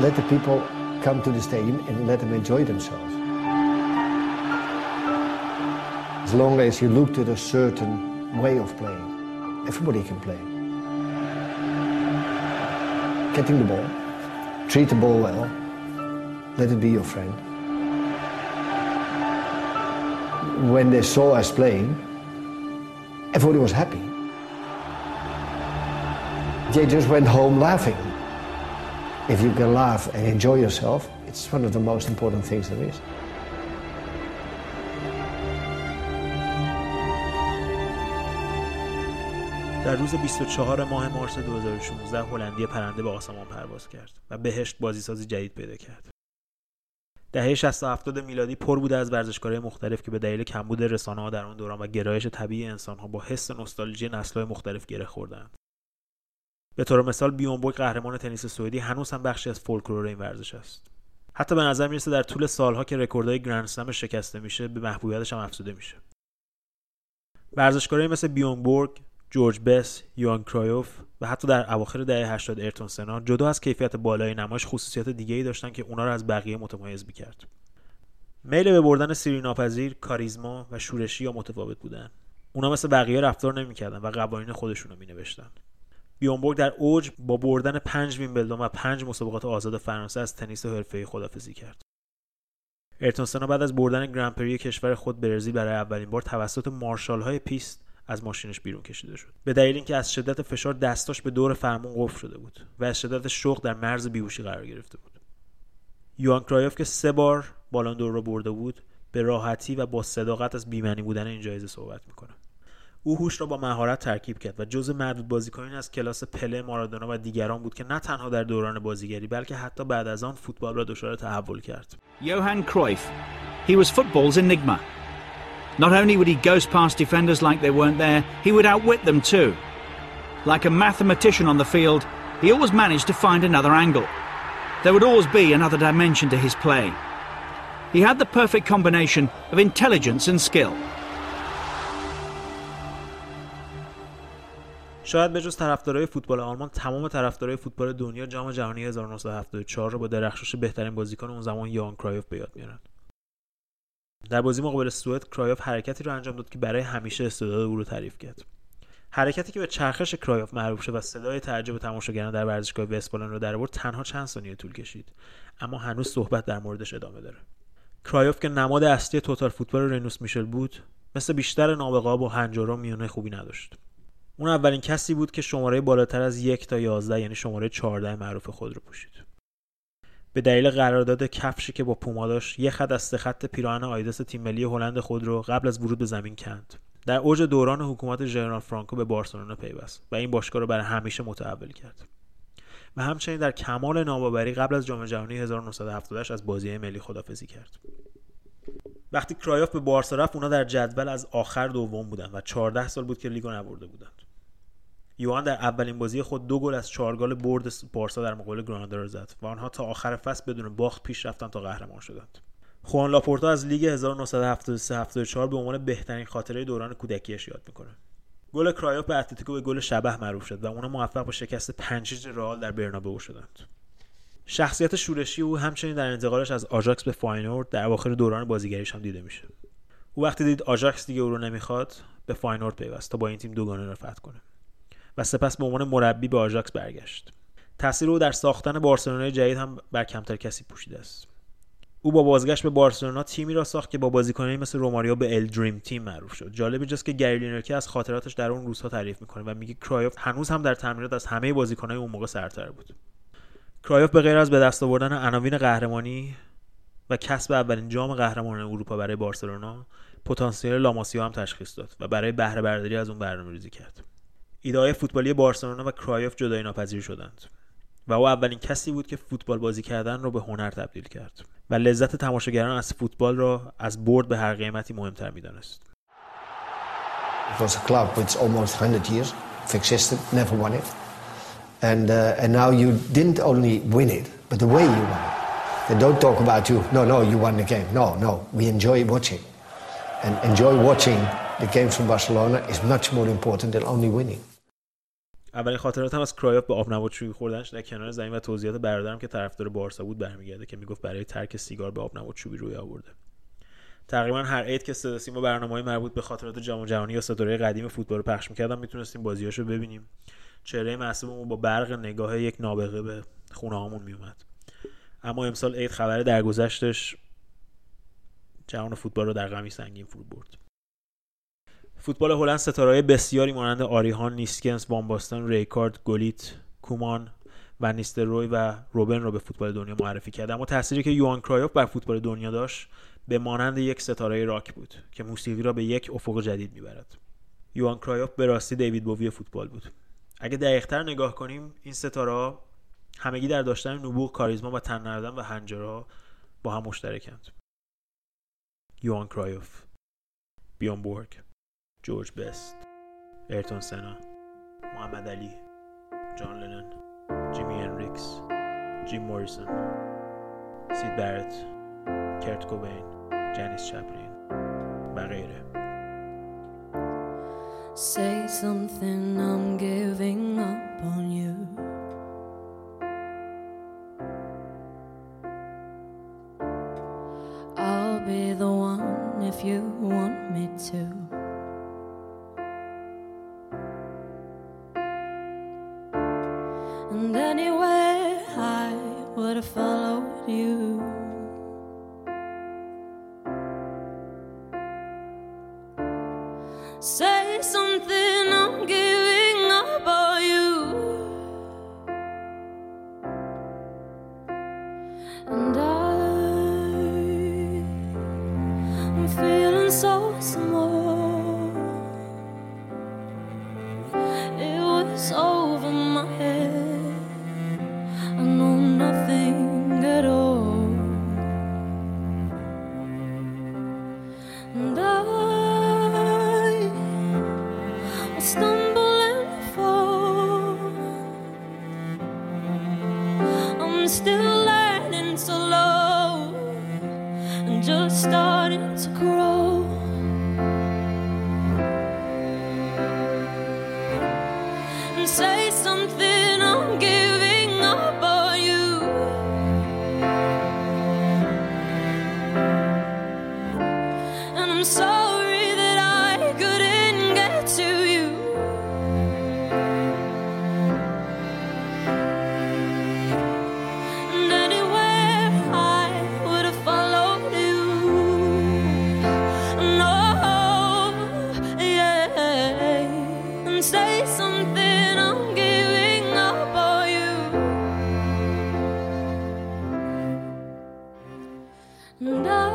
let the people come to the stadium and let them enjoy themselves. As long as you look to a certain way of playing, everybody can play. Getting the ball, treat the ball well, let it be your friend. When they saw us playing, everybody was happy. They just went home laughing. If you can laugh and enjoy yourself, it's one of the most important things there is. در روز 24 ماه مارس 2016 هلندی پرنده به آسمان پرواز کرد و بهشت بازیسازی جدید پیدا کرد. دهه 60 و 70 میلادی پر بوده از ورزشکارهای مختلف که به دلیل کمبود رسانه ها در آن دوران و گرایش طبیعی انسان ها با حس نوستالژی نسل‌های مختلف گره خوردند. به طور مثال بیونبورگ قهرمان تنیس سوئدی هنوز هم بخشی از فولکلور این ورزش است. حتی به نظر می‌رسه در طول سالها که رکوردهای گرند شکسته میشه به محبوبیتش هم افزوده میشه. ورزشکارایی مثل بیونبورگ، جورج بست، یوان کرایوف و حتی در اواخر دهه 80 آیرتون سنا جدا از کیفیت بالای نمایش خصوصیات دیگه ای داشتن که اونا رو از بقیه متمایز می‌کرد. میل به بردن سیری ناپذیر، کاریزما و شورشی یا متفاوت بودن. اونا مثل بقیه رفتار نمی‌کردن و قوانین خودشون رو مینوشتن. بیونبورگ در اوج با بردن پنج ویمبلدون و پنج مسابقات آزاد فرانسه از تنیس حرفه‌ای خدافزی کرد. آیرتون بعد از بردن گرندپری کشور خود برزیل برای اولین بار توسط مارشال های پیست از ماشینش بیرون کشیده شد. به دلیل اینکه از شدت فشار دستاش به دور فرمون قفل شده بود و از شدت شوق در مرز بیهوشی قرار گرفته بود. یوان کرایوف که سه بار بالون دور رو برده بود به راحتی و با صداقت از بیمنی بودن این جایزه صحبت می‌کنه. او هوش را با مهارت ترکیب کرد و جزء معدود بازیکنان از کلاس پله مارادونا و دیگران بود که نه تنها در دوران بازیگری بلکه حتی بعد از آن فوتبال را دچار تحول کرد. Johan Cruyff. He was football's enigma. Not only would he ghost past defenders like they weren't there, he would outwit them too. Like a mathematician on the field, he always managed to find another angle. There would always be another dimension to his play. He had the perfect combination of intelligence and skill. شاید به جز طرفدارای فوتبال آلمان تمام طرفدارای فوتبال دنیا جام جهانی 1974 را با درخشش بهترین بازیکن اون زمان یوان کرایوف به یاد میارن. در بازی مقابل سوئد کرایوف حرکتی رو انجام داد که برای همیشه استعداد او رو تعریف کرد. حرکتی که به چرخش کرایوف معروف شد و صدای تعجب تماشاگران در ورزشگاه وستفالن رو در تنها چند ثانیه طول کشید. اما هنوز صحبت در موردش ادامه داره. کرایوف که نماد اصلی توتال فوتبال رینوس میشل بود مثل بیشتر نابغه‌ها با هنجارا میونه خوبی نداشت. اون اولین کسی بود که شماره بالاتر از یک تا یازده یعنی شماره 14 معروف خود رو پوشید. به دلیل قرارداد کفشی که با پوما داشت یه خط از سه خط پیراهن آیدس تیم ملی هلند خود رو قبل از ورود به زمین کند. در اوج دوران حکومت ژنرال فرانکو به بارسلونا پیوست و این باشگاه رو برای همیشه متحول کرد. و همچنین در کمال ناباوری قبل از جام جهانی 1978 از بازی ملی خدافزی کرد. وقتی کرایوف به بارسا رفت اونا در جدول از آخر دوم بودن و 14 سال بود که لیگو نبرده بودند. یوان در اولین بازی خود دو گل از چهار گل برد بارسا در مقابل گرانادا را زد و آنها تا آخر فصل بدون باخت پیش رفتن تا قهرمان شدند. خوان لاپورتا از لیگ 1973 74 به عنوان بهترین خاطره دوران کودکیش یاد می‌کنه. گل کرایوف به اتلتیکو به گل شبح معروف شد و اونا موفق به شکست پنج رئال در برنابئو شدند. شخصیت شورشی او همچنین در انتقالش از آژاکس به فاینورد در اواخر دوران بازیگریش هم دیده میشه. او وقتی دید آژاکس دیگه او رو نمی‌خواد به فاینورد پیوست تا با این تیم دوگانه را فتح کنه و سپس به عنوان مربی به آژاکس برگشت. تاثیر او در ساختن بارسلونای جدید هم بر کمتر کسی پوشیده است. او با بازگشت به بارسلونا تیمی را ساخت که با بازیکنانی مثل روماریو به El Dream Team معروف شد. جالب اینجاست که گری لینکر که از خاطراتش در اون روزها تعریف می‌کنه و میگه کرایوف هنوز هم در تمرینات از همه بازیکنهای اون موقع سرتر بود. کرایوف به غیر از به دست آوردن عناوین قهرمانی و کسب اولین جام قهرمان اروپا برای بارسلونا پتانسیل لاماسیو هم تشخیص داد و برای بهره برداری از اون برنامه‌ریزی کرد ایده فوتبالی بارسلونا و کرایوف جدایی ناپذیر شدند و او اولین کسی بود که فوتبال بازی کردن را به هنر تبدیل کرد و لذت تماشاگران از فوتبال را از برد به هر قیمتی مهمتر می‌دانست. It was a club which almost 100 years of existed, never won it. And, uh, and now you didn't only win it, but the way you won it. They don't talk about you, no, no, you won the game. No, no, we enjoy watching. And enjoy watching the games from Barcelona is much more important than only winning. اولین خاطراتم از کرایوف به آب چوبی خوردنش در کنار زمین و توضیحات برادرم که طرفدار بارسا بود برمیگرده که می‌گفت برای ترک سیگار به آب چوبی روی آورده تقریبا هر عید که صدا سیما برنامه‌های مربوط به خاطرات جام جهانی یا ستاره قدیم فوتبال رو پخش می‌کردم می‌تونستیم بازیاشو ببینیم چهره معصوممون با برق نگاه یک نابغه به خونه هامون میومد. اما امسال عید خبر درگذشتش جهان فوتبال رو در غمی سنگین فرو برد. فوتبال هلند ستاره‌های بسیاری مانند آریهان، نیسکنس، وان باستن، ریکارد، گولیت، کومان و نیستروی و روبن رو به فوتبال دنیا معرفی کرد. اما تأثیری که یوان کرایوف بر فوتبال دنیا داشت به مانند یک ستاره راک بود که موسیقی را به یک افق جدید می‌برد. یوان کرایوف به راستی دیوید بووی فوتبال بود. اگه دقیقتر نگاه کنیم این ستاره همگی در داشتن نبوغ کاریزما و تن و هنجرها با هم مشترکند. یوان کرایوف بیون بورگ جورج بست آیرتون سنا محمد علی جان لنن جیمی هندریکس جیم موریسون سید برت کرت کوبین جانیس چپلین و غیره. Say something, I'm giving up on you. I'll be the one if you want me to. And anywhere I would have followed you. Say something, still And I